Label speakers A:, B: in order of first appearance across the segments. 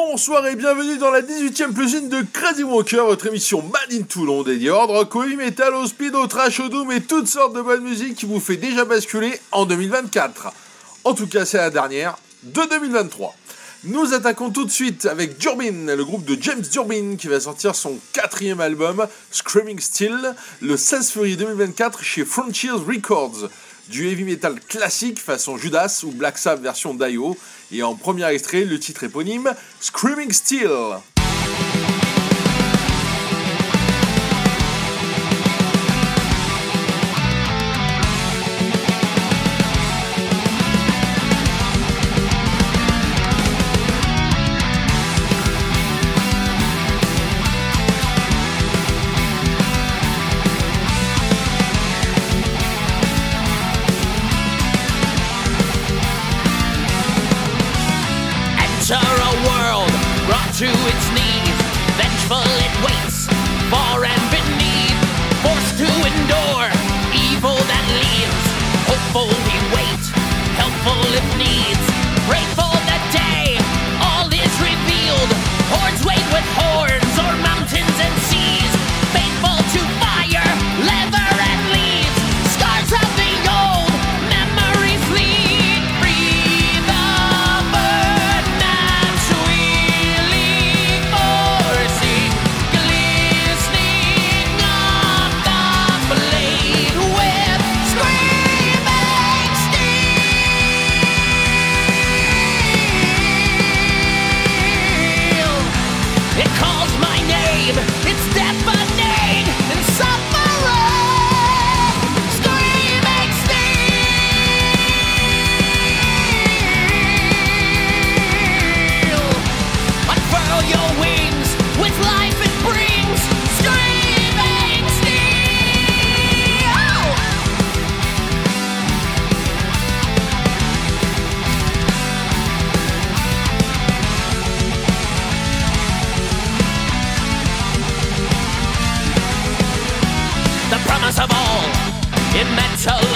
A: Bonsoir et bienvenue dans la 18ème plus une de Crazy Walker, votre émission Mad in Toulon dédiée hard rock, au metal, au speed, au trash, au doom et toutes sortes de bonne musique qui vous fait déjà basculer en 2024. En tout cas, c'est la dernière de 2023. Nous attaquons tout de suite avec Durbin, le groupe de James Durbin qui va sortir son quatrième album Screaming Still le 16 février 2024 chez Frontiers Records. Du heavy metal classique façon Judas ou Black Sabbath version Dio et en premier extrait le titre éponyme Screaming Still.
B: Metal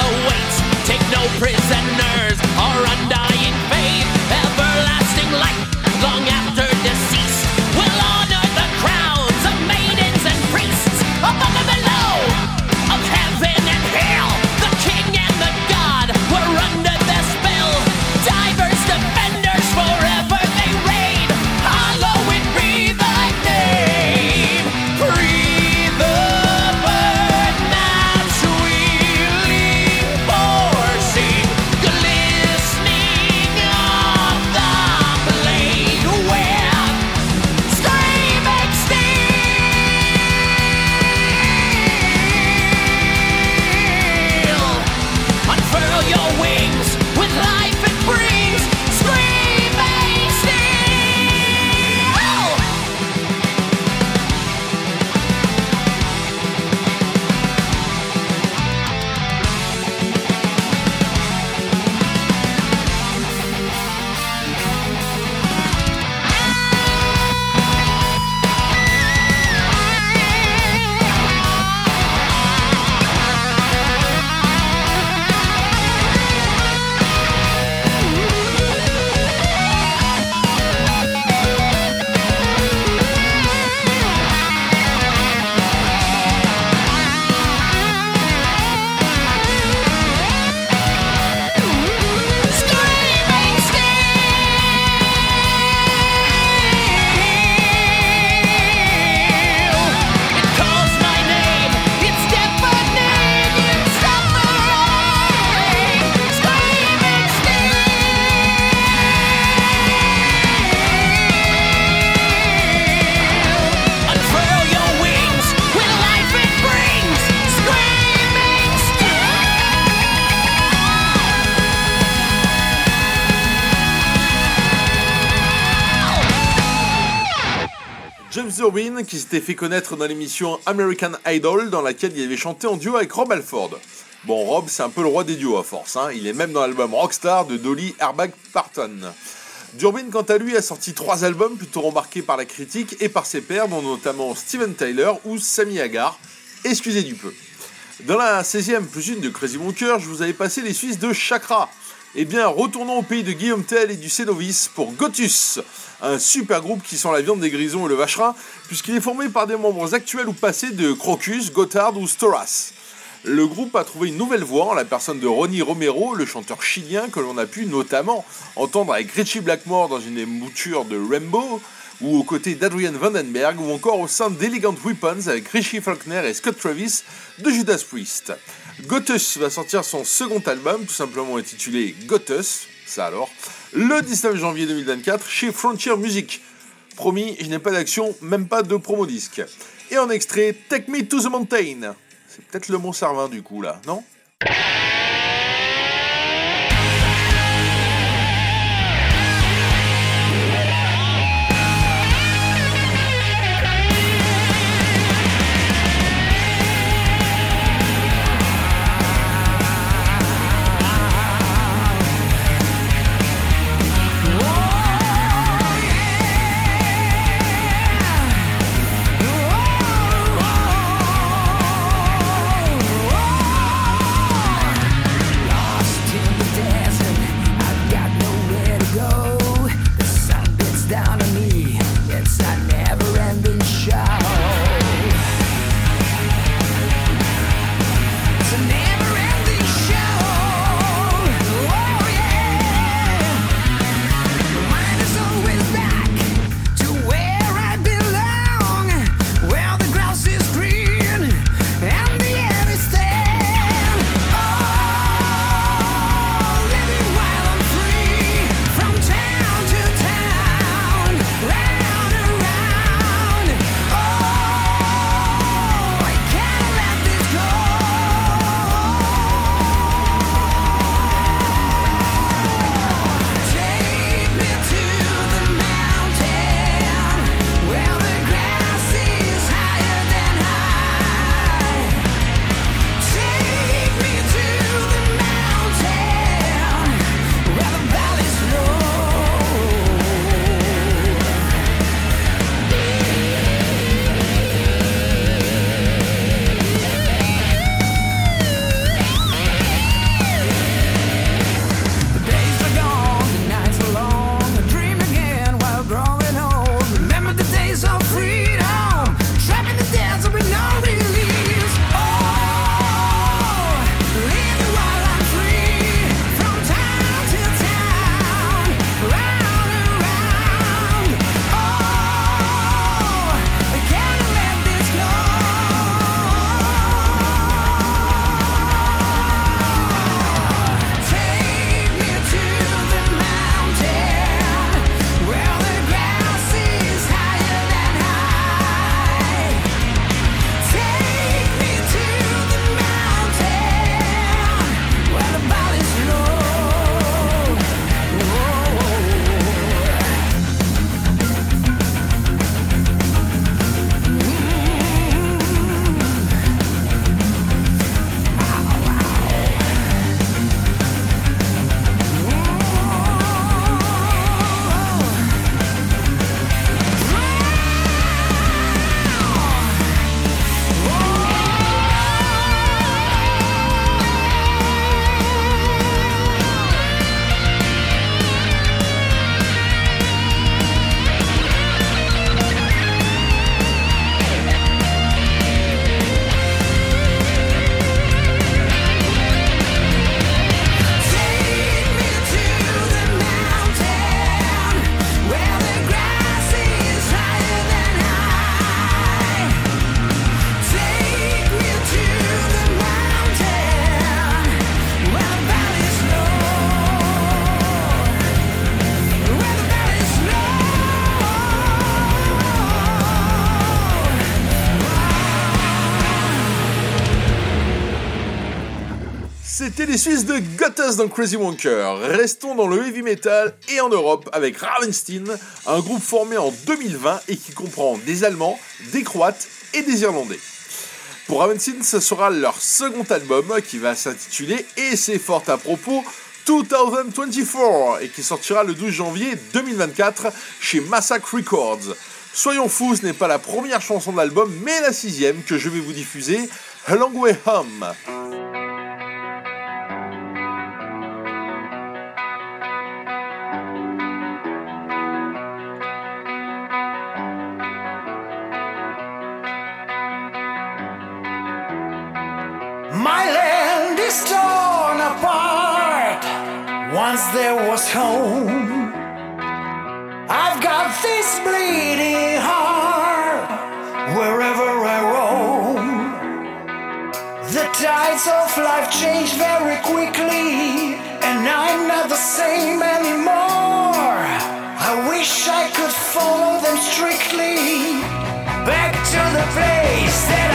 A: James Durbin qui s'était fait connaître dans l'émission American Idol dans laquelle il avait chanté en duo avec Rob Alford. Bon, Rob, c'est un peu le roi des duos à force, hein. il est même dans l'album Rockstar de Dolly Airbag Parton. Durbin, quant à lui, a sorti trois albums plutôt remarqués par la critique et par ses pairs, dont notamment Steven Tyler ou Sammy Hagar. Excusez du peu. Dans la 16e plus une de Crazy Monker, je vous avais passé les Suisses de Chakra.
B: Eh bien, retournons au pays de Guillaume Tell et du Cénovis pour Gotus, un super groupe qui sent la viande des grisons et le vacherin, puisqu'il est formé par des membres actuels ou passés de Crocus, Gotthard ou Storas. Le groupe a trouvé une nouvelle voix en la personne de Ronnie Romero, le chanteur chilien que l'on a pu notamment entendre avec Richie Blackmore dans une mouture de Rainbow, ou aux côtés d'Adrian Vandenberg, ou encore au sein d'Elegant Weapons avec Richie Faulkner et Scott Travis de Judas Priest. Gotus va sortir son second album, tout simplement intitulé Gotus, ça alors, le 19 janvier 2024 chez Frontier Music. Promis, je n'ai pas d'action, même pas de promo disque. Et en extrait, Take Me to the Mountain. C'est peut-être le Mont Servin du coup là, non? Les Suisses de Gottes dans Crazy Wonker. Restons dans le heavy metal et en Europe avec Ravenstein, un groupe formé en 2020 et qui comprend des Allemands, des Croates et des Irlandais. Pour Ravenstein, ce sera leur second album qui va s'intituler, et c'est fort à propos, 2024 et qui sortira le 12 janvier 2024 chez Massacre Records. Soyons fous, ce n'est pas la première chanson de l'album, mais la sixième que je vais vous diffuser, A Long Way Home.
C: Is torn apart. Once there was home. I've got this bleeding heart wherever I roam. The tides of life change very quickly, and I'm not the same anymore. I wish I could follow them strictly back to the place that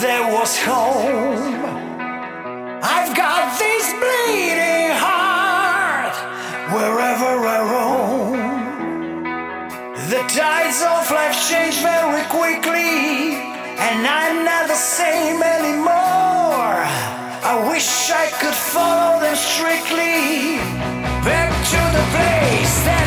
C: there was home. I've got this bleeding heart wherever I roam. The tides of life change very quickly, and I'm not the same anymore. I wish I could follow them strictly back to the place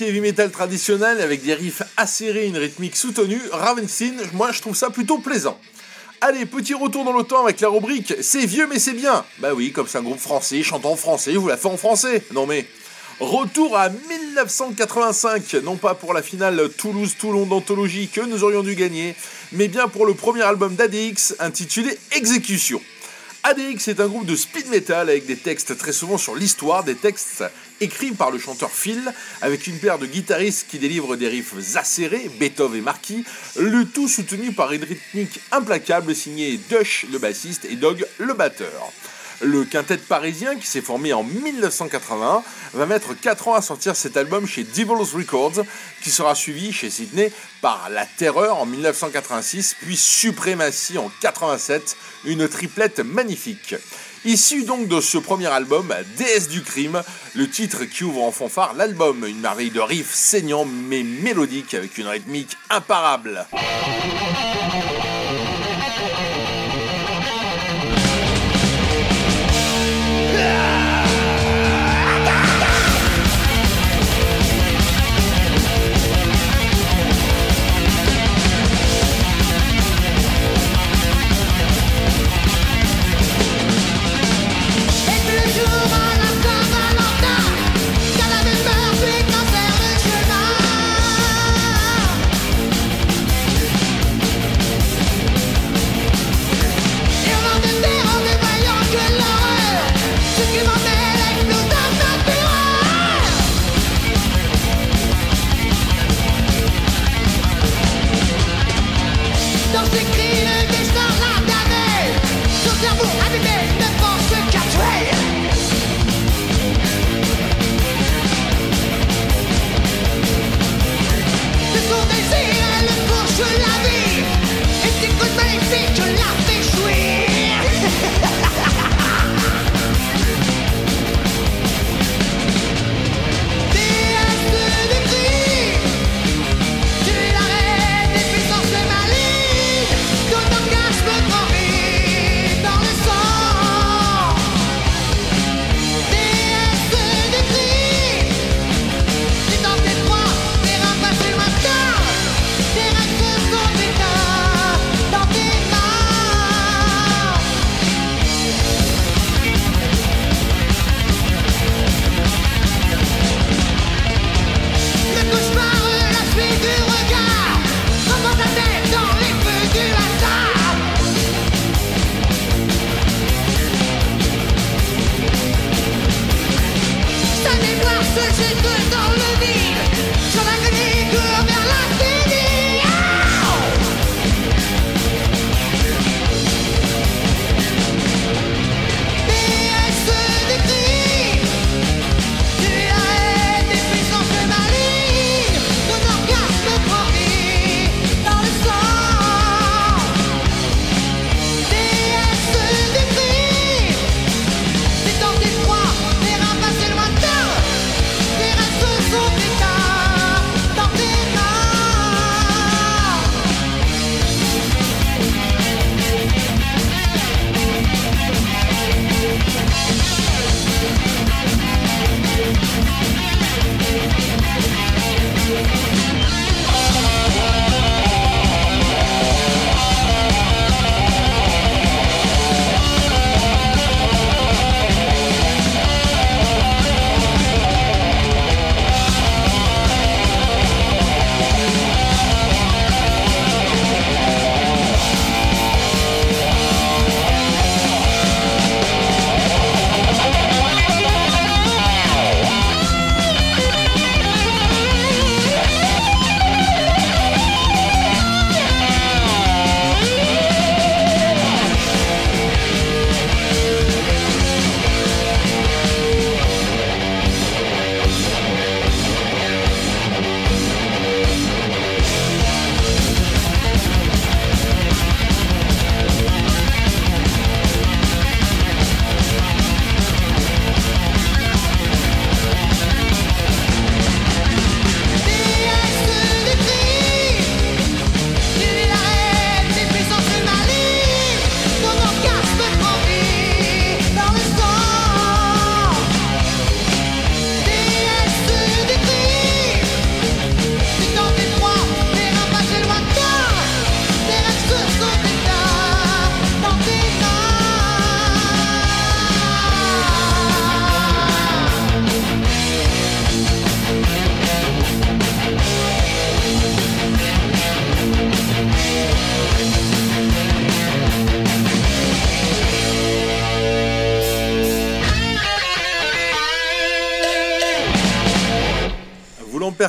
A: heavy metal traditionnel avec des riffs acérés une rythmique soutenue, Ravenstein, moi je trouve ça plutôt plaisant. Allez, petit retour dans le temps avec la rubrique C'est vieux mais c'est bien. Bah oui, comme c'est un groupe français, chantant en français, je vous la fait en français. Non mais. Retour à 1985, non pas pour la finale Toulouse-Toulon d'anthologie que nous aurions dû gagner, mais bien pour le premier album d'ADX intitulé Exécution. ADX est un groupe de speed metal avec des textes très souvent sur l'histoire, des textes écrits par le chanteur Phil, avec une paire de guitaristes qui délivrent des riffs acérés, Beethoven et Marquis, le tout soutenu par une rythmique implacable signée Dush le bassiste et Dog le batteur.
D: Le quintet parisien, qui s'est formé en 1981, va mettre 4 ans à sortir cet album chez Devil's Records, qui sera suivi chez Sydney par La Terreur en 1986, puis Suprématie en 87, une triplette magnifique. Issu donc de ce premier album, Déesse du crime, le titre qui ouvre en fanfare l'album, une merveille de riffs saignants mais mélodiques avec une rythmique imparable.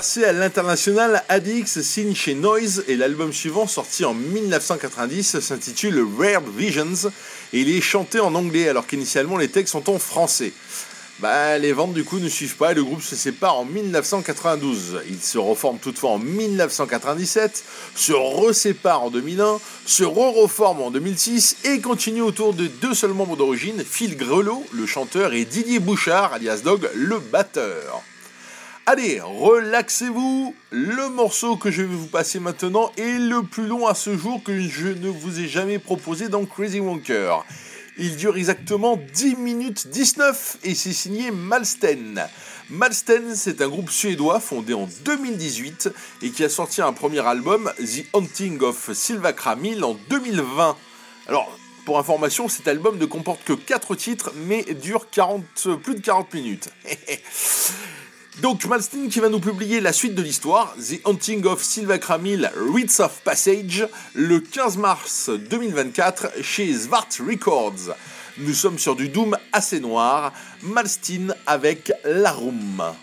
A: Percée à l'international, Addix signe chez Noise et l'album suivant, sorti en 1990, s'intitule Rare Visions et il est chanté en anglais alors qu'initialement les textes sont en français. Bah, les ventes du coup ne suivent pas et le groupe se sépare en 1992. Il se reforme toutefois en 1997, se resépare en 2001, se re-reforme en 2006 et continue autour de deux seuls membres d'origine, Phil Grelot, le chanteur, et Didier Bouchard, alias Dog, le batteur. Allez, relaxez-vous. Le morceau que je vais vous passer maintenant est le plus long à ce jour que je ne vous ai jamais proposé dans Crazy Wonker. Il dure exactement 10 minutes 19 et c'est signé Malsten. Malsten, c'est un groupe suédois fondé en 2018 et qui a sorti un premier album, The Haunting of Silva Kramil, en 2020. Alors, pour information, cet album ne comporte que 4 titres mais dure 40, plus de 40 minutes. Donc Malstein qui va nous publier la suite de l'histoire, The Haunting of Silva Kramil, Reads of Passage, le 15 mars 2024 chez Svart Records. Nous sommes sur du Doom assez noir, Malstein avec Larum.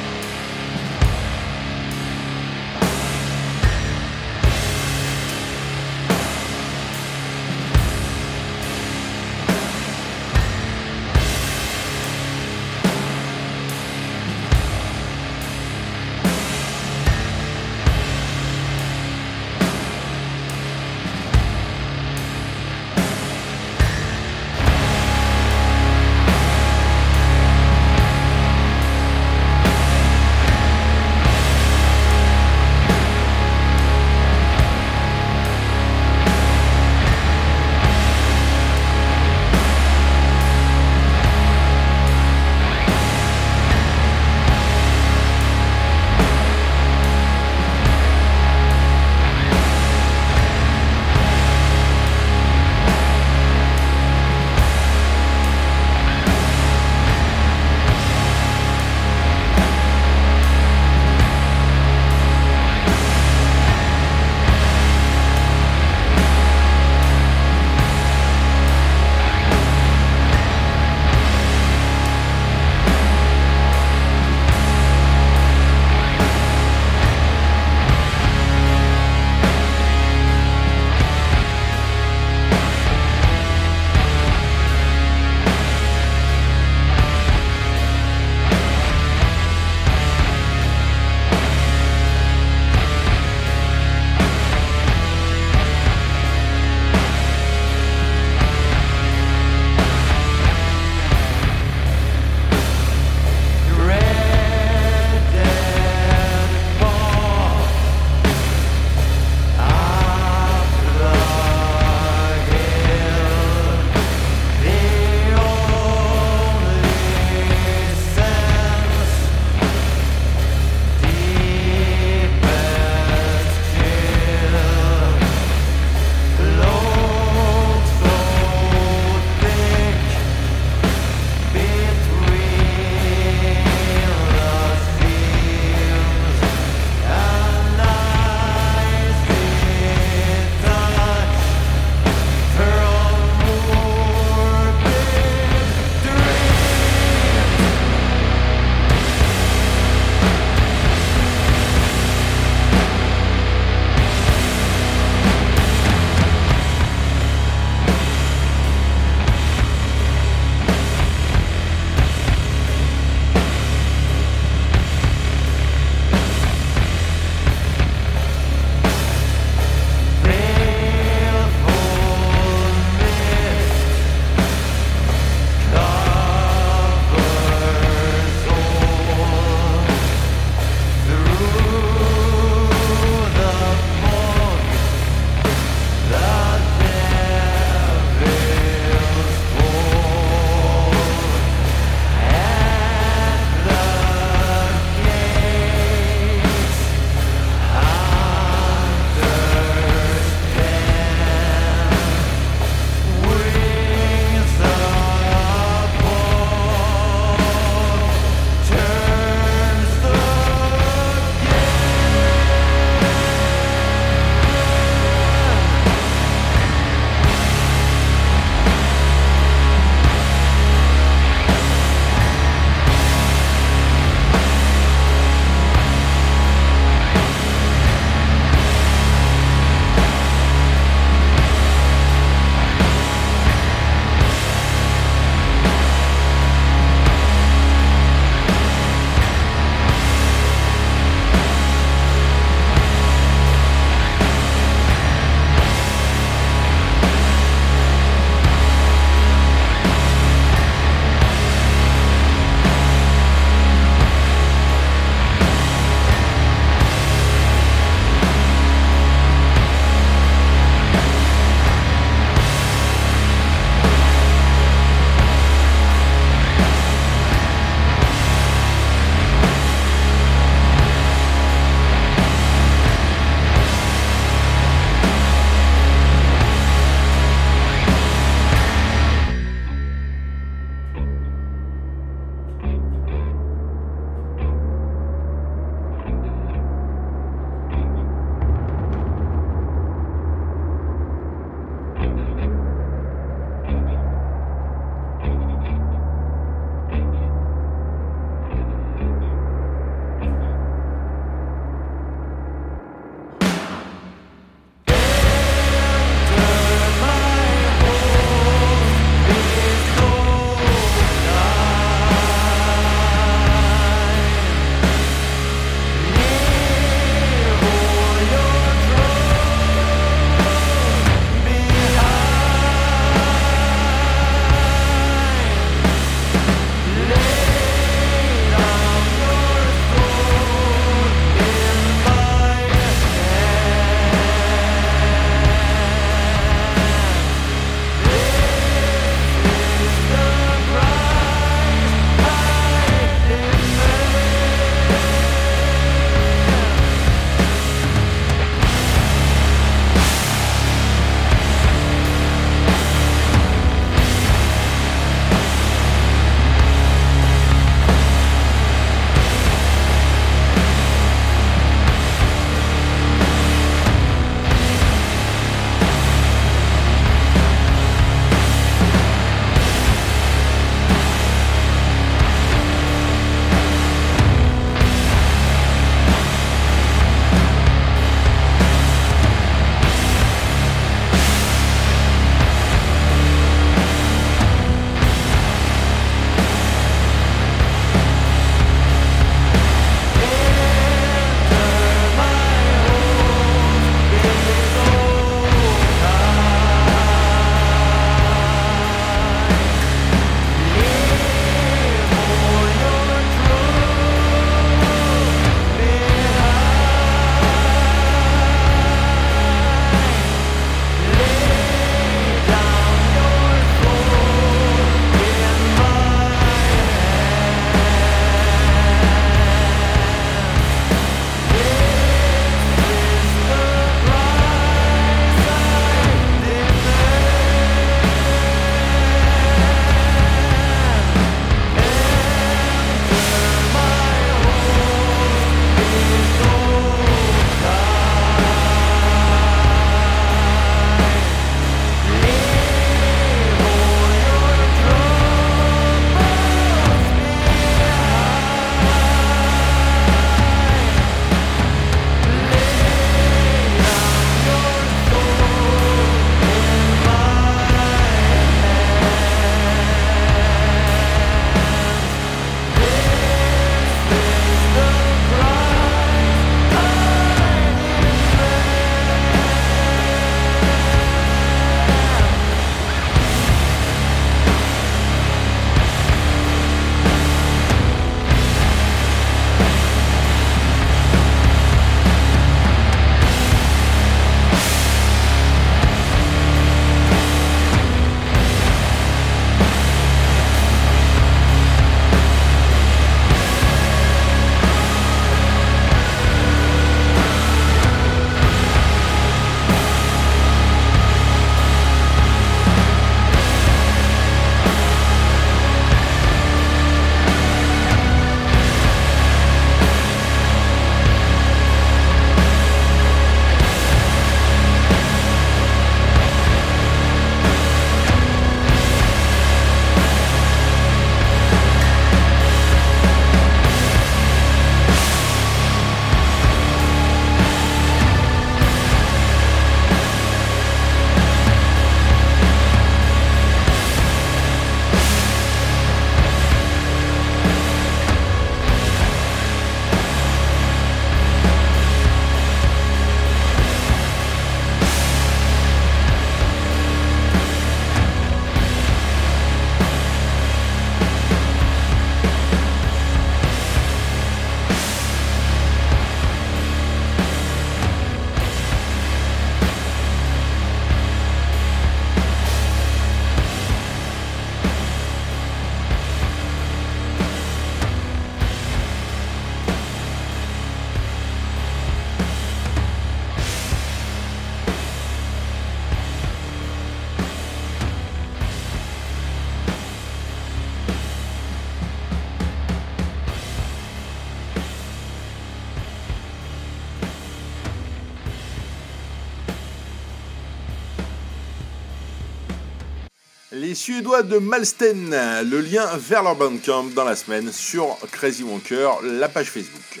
A: Suédois de Malsten, le lien vers leur bandcamp dans la semaine sur Crazy Wonker, la page Facebook.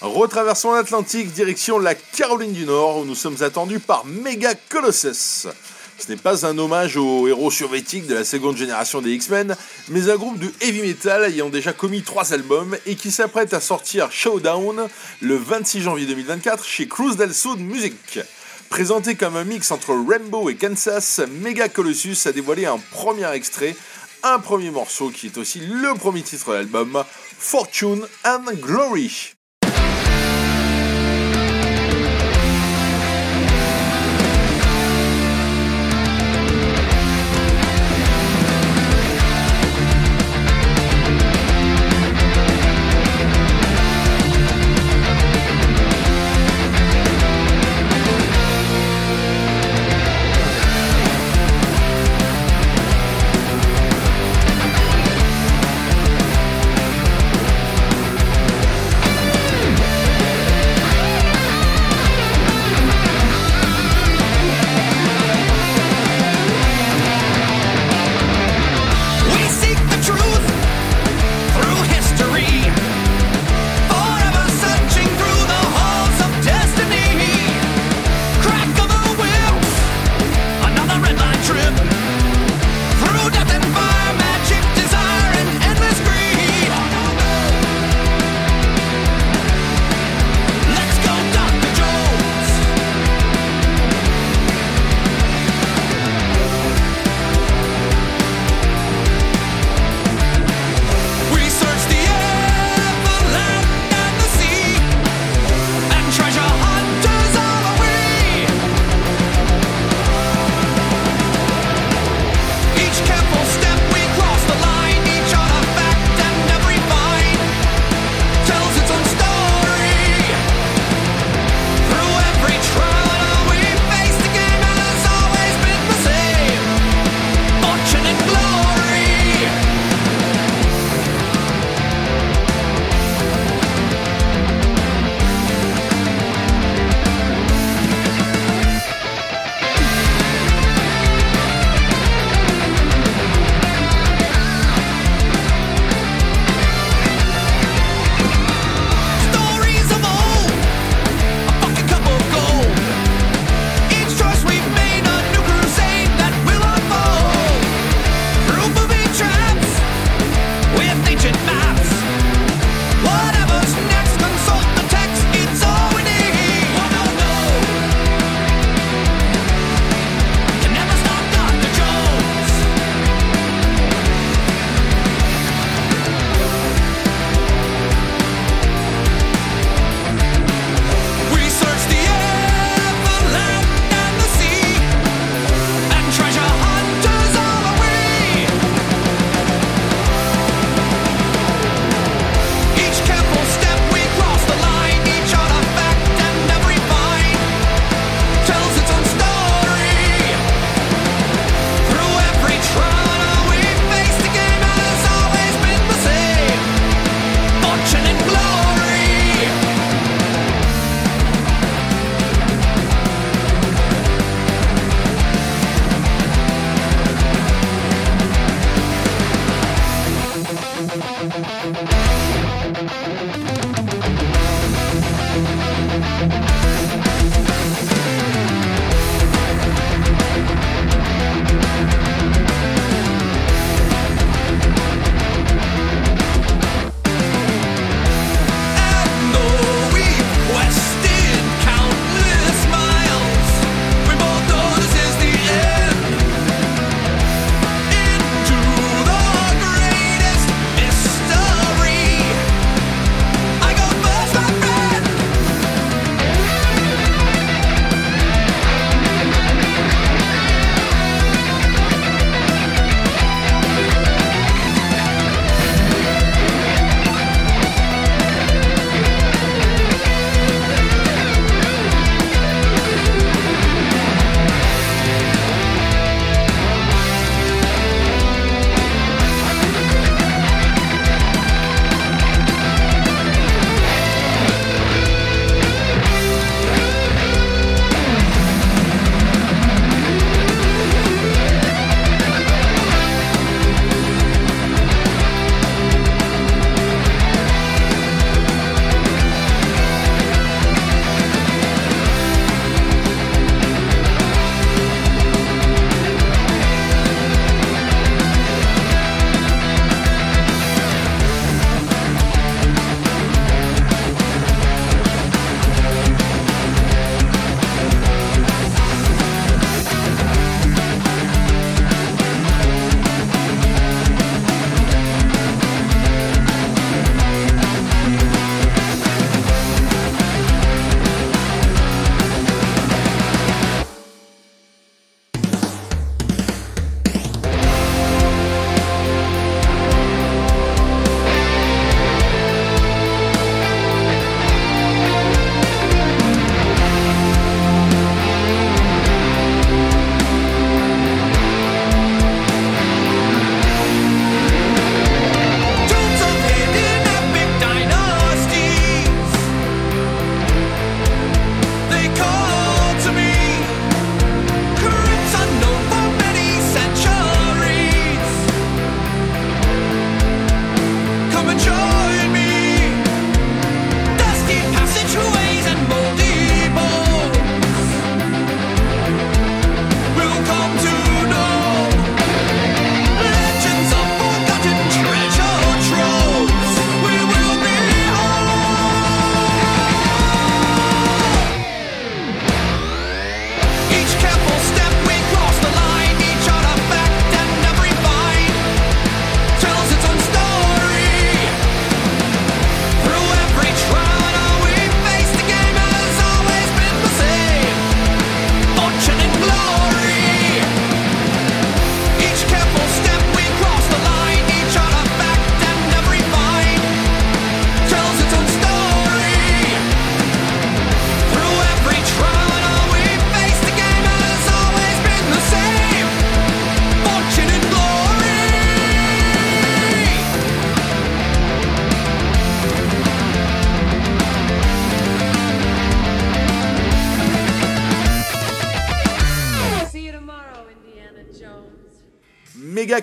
A: Retraversons l'Atlantique, direction la Caroline du Nord, où nous sommes attendus par Mega Colossus. Ce n'est pas un hommage aux héros soviétiques de la seconde génération des X-Men, mais un groupe de heavy metal ayant déjà commis trois albums et qui s'apprête à sortir Showdown le 26 janvier 2024 chez Cruz del Sud Music. Présenté comme un mix entre Rainbow et Kansas, Mega Colossus a dévoilé un premier extrait, un premier morceau qui est aussi le premier titre de l'album, Fortune and Glory.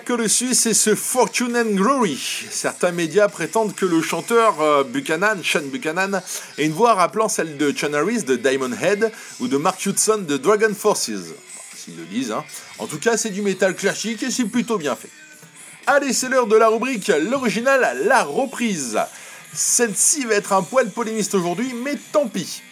A: Que le Suisse et ce Fortune and Glory. Certains médias prétendent que le chanteur euh, Buchanan, Sean Buchanan, a une voix rappelant celle de Sean Harris de Diamond Head ou de Mark Hudson de Dragon Forces. S'ils le disent, hein. En tout cas, c'est du métal classique et c'est plutôt bien fait. Allez, c'est l'heure de la rubrique l'original, la reprise. Celle-ci va être un poil polémiste aujourd'hui, mais tant pis.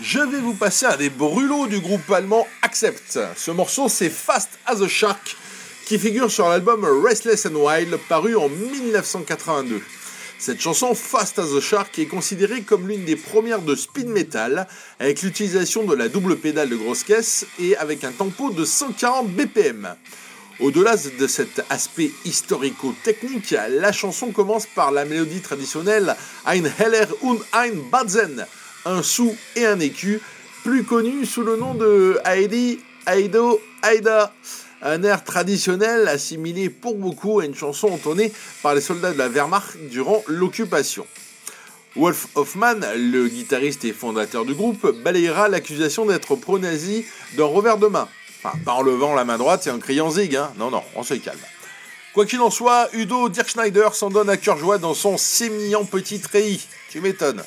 A: Je vais vous passer un des brûlots du groupe allemand Accept. Ce morceau, c'est Fast as a Shark, qui figure sur l'album Restless and Wild, paru en 1982. Cette chanson Fast as a Shark est considérée comme l'une des premières de speed metal, avec l'utilisation de la double pédale de grosse caisse et avec un tempo de 140 BPM. Au-delà de cet aspect historico-technique, la chanson commence par la mélodie traditionnelle Ein Heller und ein Batzen, un sou et un écu, plus connu sous le nom de Heidi, Aido, Aida. Un air traditionnel assimilé pour beaucoup à une chanson entonnée par les soldats de la Wehrmacht durant l'occupation. Wolf Hoffman, le guitariste et fondateur du groupe, balayera l'accusation d'être pro-nazi d'un revers de main. Enfin, pas en levant la main droite et en criant zig, hein. Non, non, on se calme. Quoi qu'il en soit, Udo Dirkschneider s'en donne à cœur joie dans son sémillant petit treillis. Tu m'étonnes.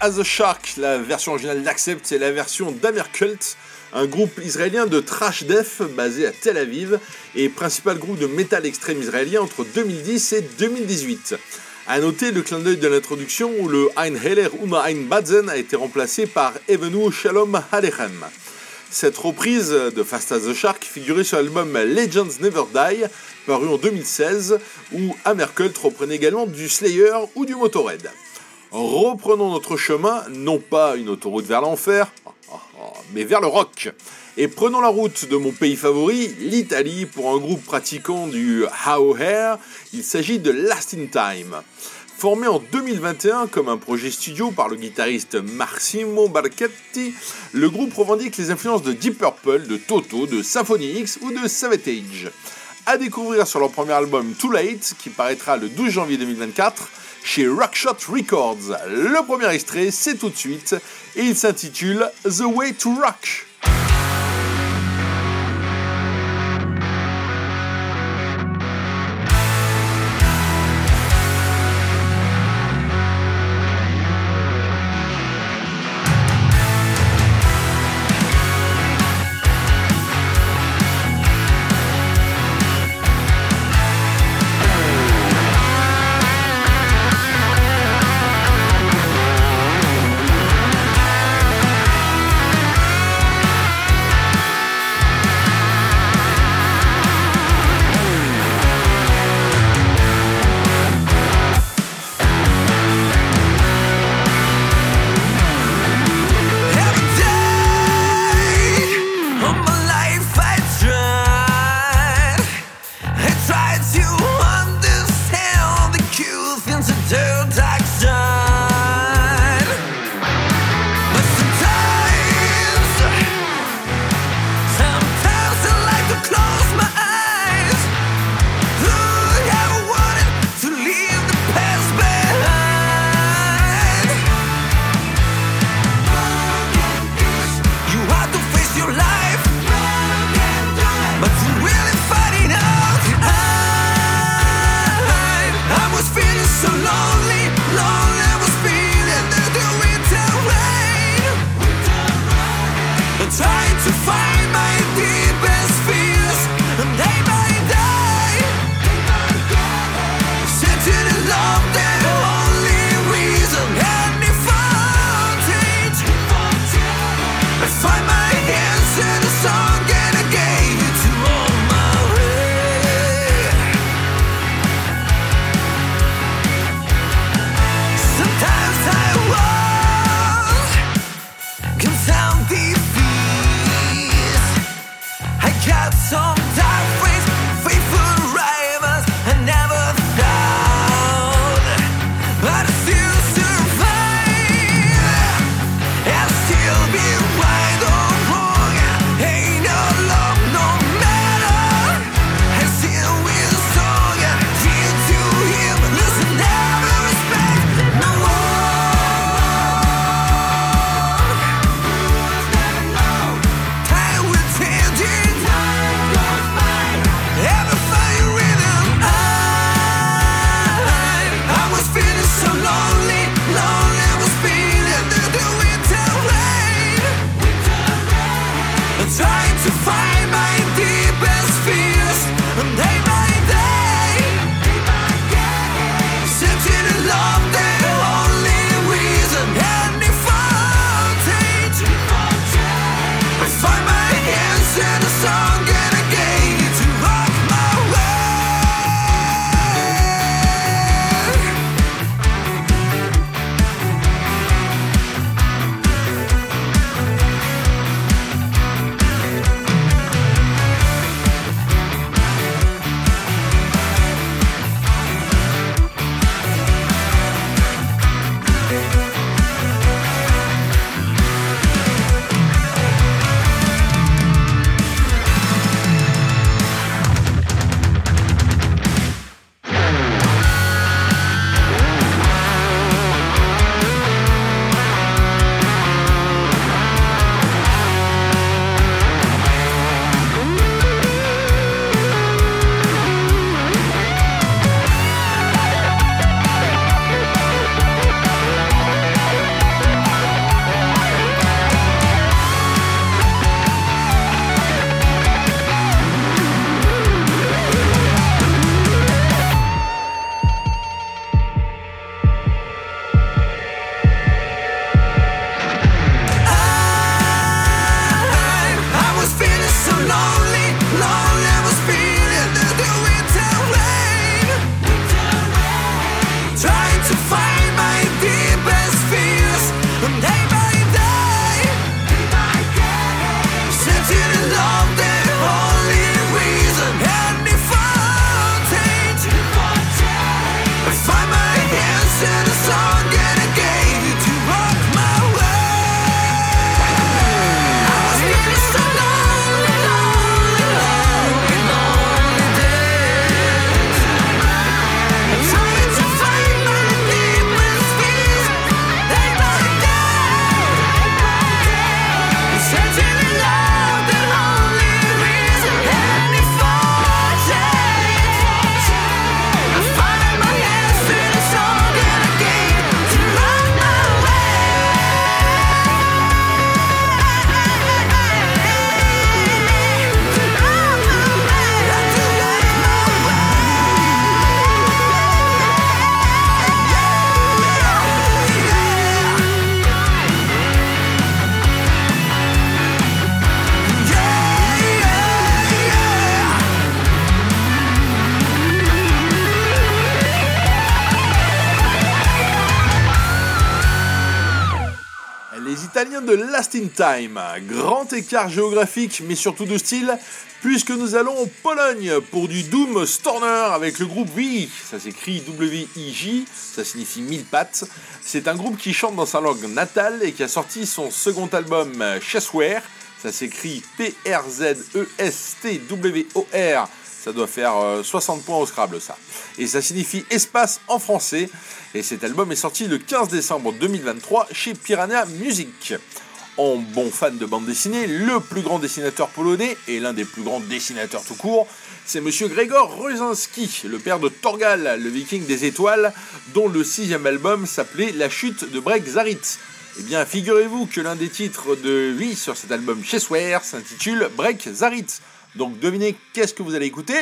A: As a Shark, la version originale d'Accept, c'est la version d'Amercult, un groupe israélien de trash death basé à Tel Aviv et principal groupe de métal extrême israélien entre 2010 et 2018. A noter le clin d'œil de l'introduction où le Ein Heller Uma Ein Batzen a été remplacé par Evenu Shalom Alechem. Cette reprise de Fast as a Shark figurait sur l'album Legends Never Die, paru en 2016, où Hammercult reprenait également du Slayer ou du Motorhead. Reprenons notre chemin, non pas une autoroute vers l'enfer, mais vers le rock. Et prenons la route de mon pays favori, l'Italie, pour un groupe pratiquant du How Hair. Il s'agit de Last in Time. Formé en 2021 comme un projet studio par le guitariste Massimo Barchetti, le groupe revendique les influences de Deep Purple, de Toto, de Symphony X ou de Savatage. À découvrir sur leur premier album Too Late, qui paraîtra le 12 janvier 2024 chez Rockshot Records. Le premier extrait, c'est tout de suite, et il s'intitule The Way to Rock. De Last in Time. Grand écart géographique, mais surtout de style, puisque nous allons en Pologne pour du Doom Storner avec le groupe V. Ça s'écrit W-I-J, ça signifie mille pattes. C'est un groupe qui chante dans sa langue natale et qui a sorti son second album Chessware. Ça s'écrit P-R-Z-E-S-T-W-O-R. Ça doit faire euh, 60 points au Scrabble, ça. Et ça signifie espace en français. Et cet album est sorti le 15 décembre 2023 chez Piranha Music. En bon fan de bande dessinée, le plus grand dessinateur polonais et l'un des plus grands dessinateurs tout court, c'est monsieur Gregor Rosinski, le père de Torgal, le viking des étoiles, dont le sixième album s'appelait La chute de Break Zarit. Eh bien, figurez-vous que l'un des titres de vie sur cet album Chessware s'intitule Break Zarit. Donc devinez qu'est-ce que vous allez écouter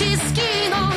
D: シス
A: キーの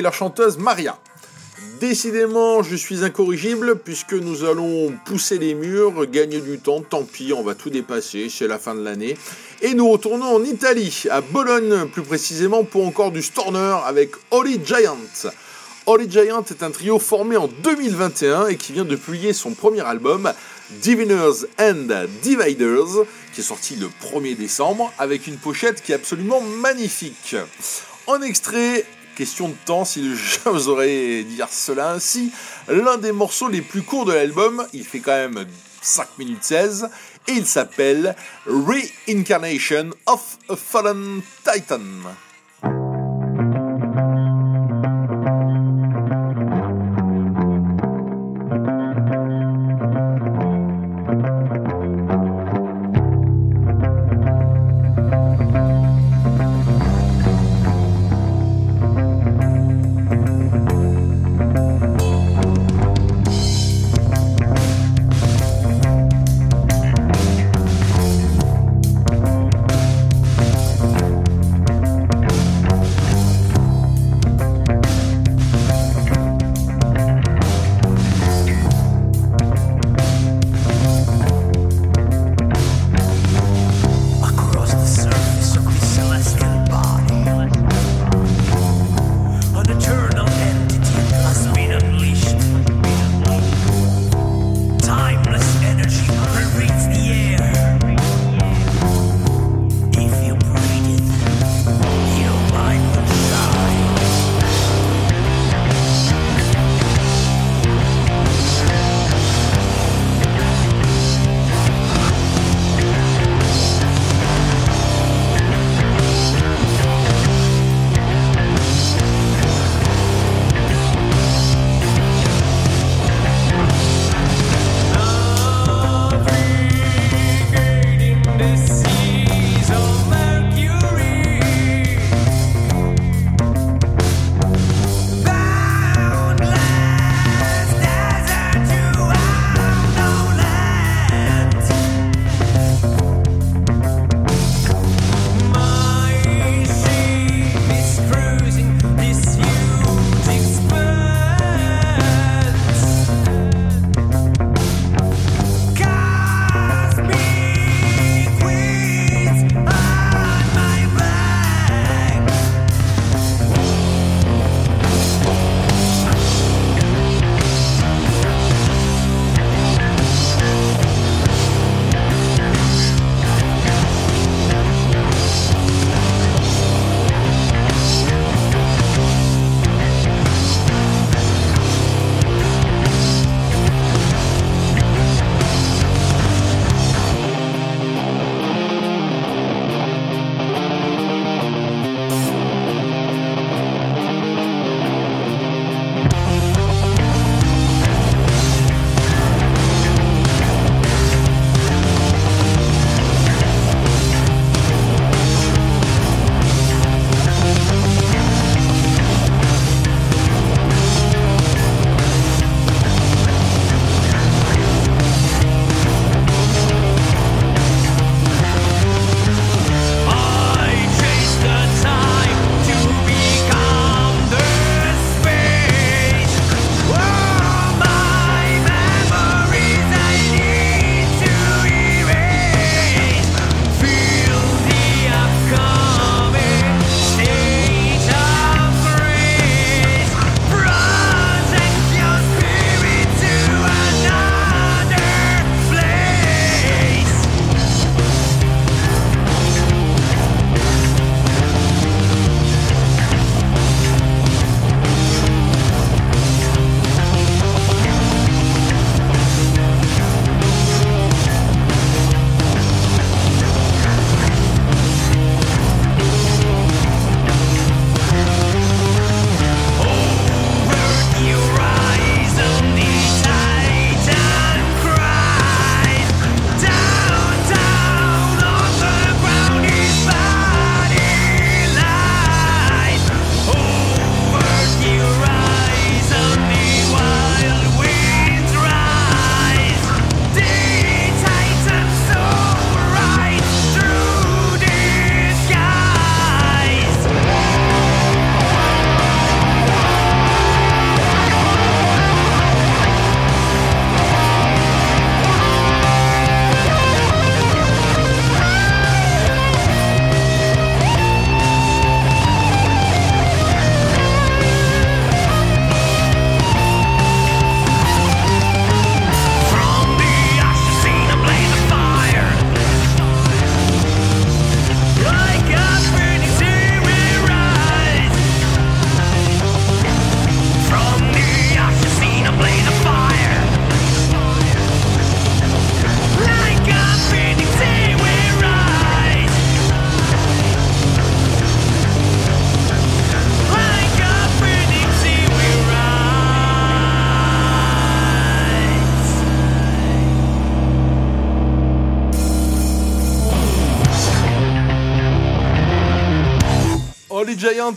A: et leur chanteuse Maria. Décidément, je suis incorrigible puisque nous allons pousser les murs, gagner du temps, tant pis, on va tout dépasser, c'est la fin de l'année. Et nous retournons en Italie, à Bologne plus précisément pour encore du Storner avec Holy Giant. Holy Giant est un trio formé en 2021 et qui vient de publier son premier album, Diviners and Dividers, qui est sorti le 1er décembre avec une pochette qui est absolument magnifique. En extrait, question de temps si j'oserais dire cela ainsi, l'un des morceaux les plus courts de l'album, il fait quand même 5 minutes 16, et il s'appelle Reincarnation of a Fallen Titan.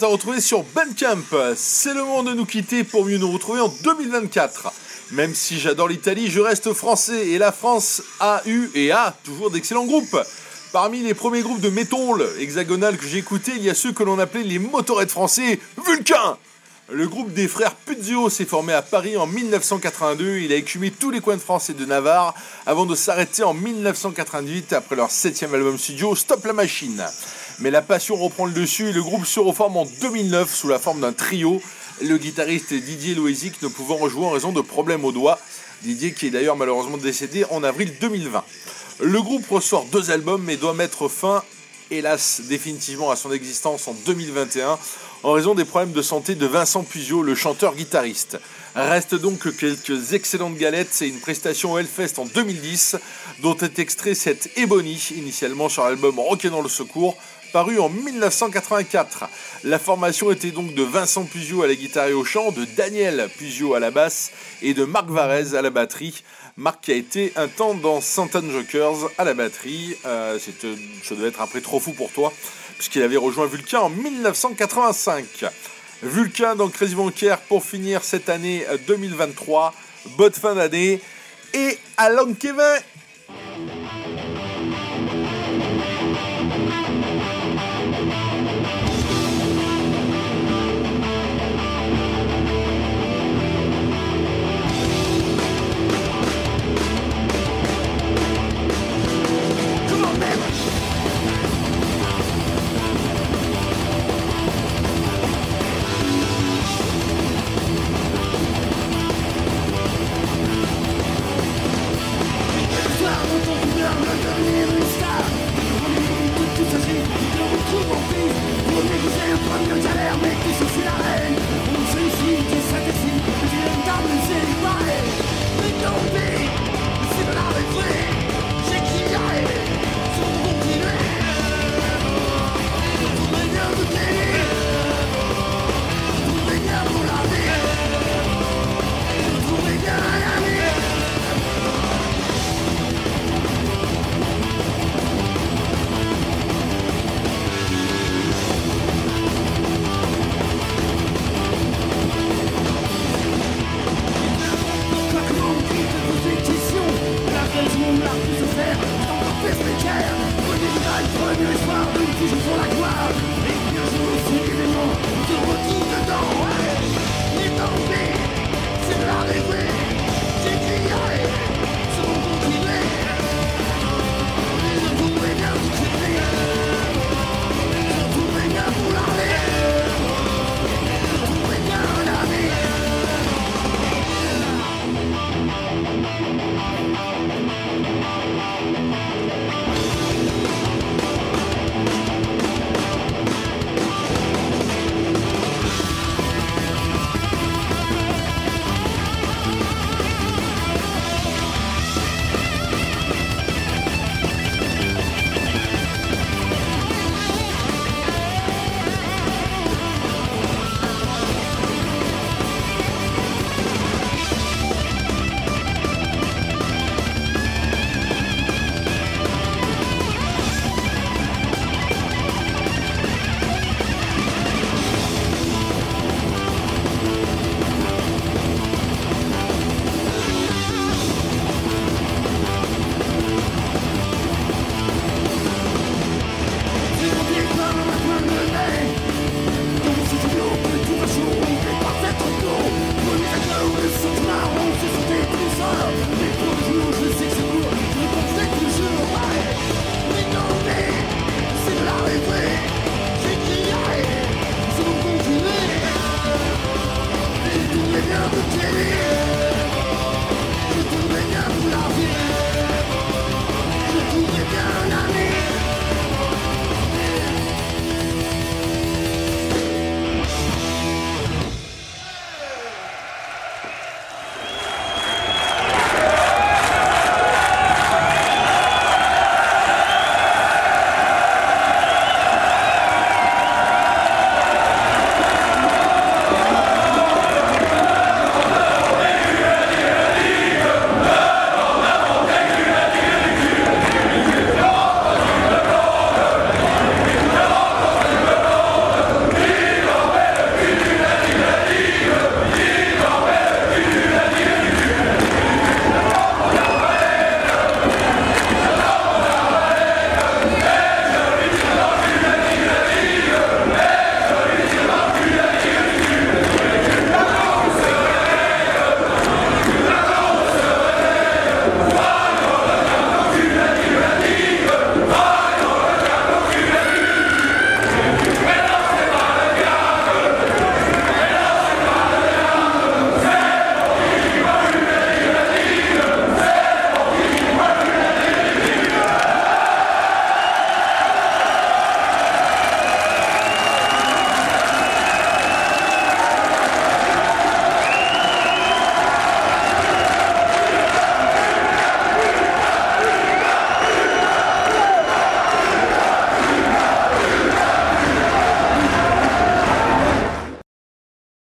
A: À retrouver sur Bandcamp. C'est le moment de nous quitter pour mieux nous retrouver en 2024. Même si j'adore l'Italie, je reste français et la France a eu et a toujours d'excellents groupes. Parmi les premiers groupes de métal hexagonal que j'ai écoutés, il y a ceux que l'on appelait les motorettes français Vulcain. Le groupe des frères Puzio s'est formé à Paris en 1982. Il a écumé tous les coins de France et de Navarre avant de s'arrêter en 1998 après leur septième album studio Stop la Machine. Mais la passion reprend le dessus et le groupe se reforme en 2009 sous la forme d'un trio. Le guitariste Didier Loisic ne pouvant rejouer en raison de problèmes au doigt. Didier qui est d'ailleurs malheureusement décédé en avril 2020. Le groupe ressort deux albums mais doit mettre fin, hélas, définitivement à son existence en 2021 en raison des problèmes de santé de Vincent Puisiot, le chanteur-guitariste. Reste donc que quelques excellentes galettes et une prestation au Hellfest en 2010 dont est extrait cette Ebony, initialement sur l'album Rock dans le secours, paru en 1984. La formation était donc de Vincent Puisiot à la guitare et au chant, de Daniel Puisiot à la basse et de Marc Varese à la batterie. Marc qui a été un temps dans Santan Jokers à la batterie. Euh, c'était- ça devait être un trop fou pour toi, puisqu'il avait rejoint Vulcain en 1985. Vulcain dans Crazy Bancaire pour finir cette année euh, 2023. Bonne fin d'année. Et Alan Kevin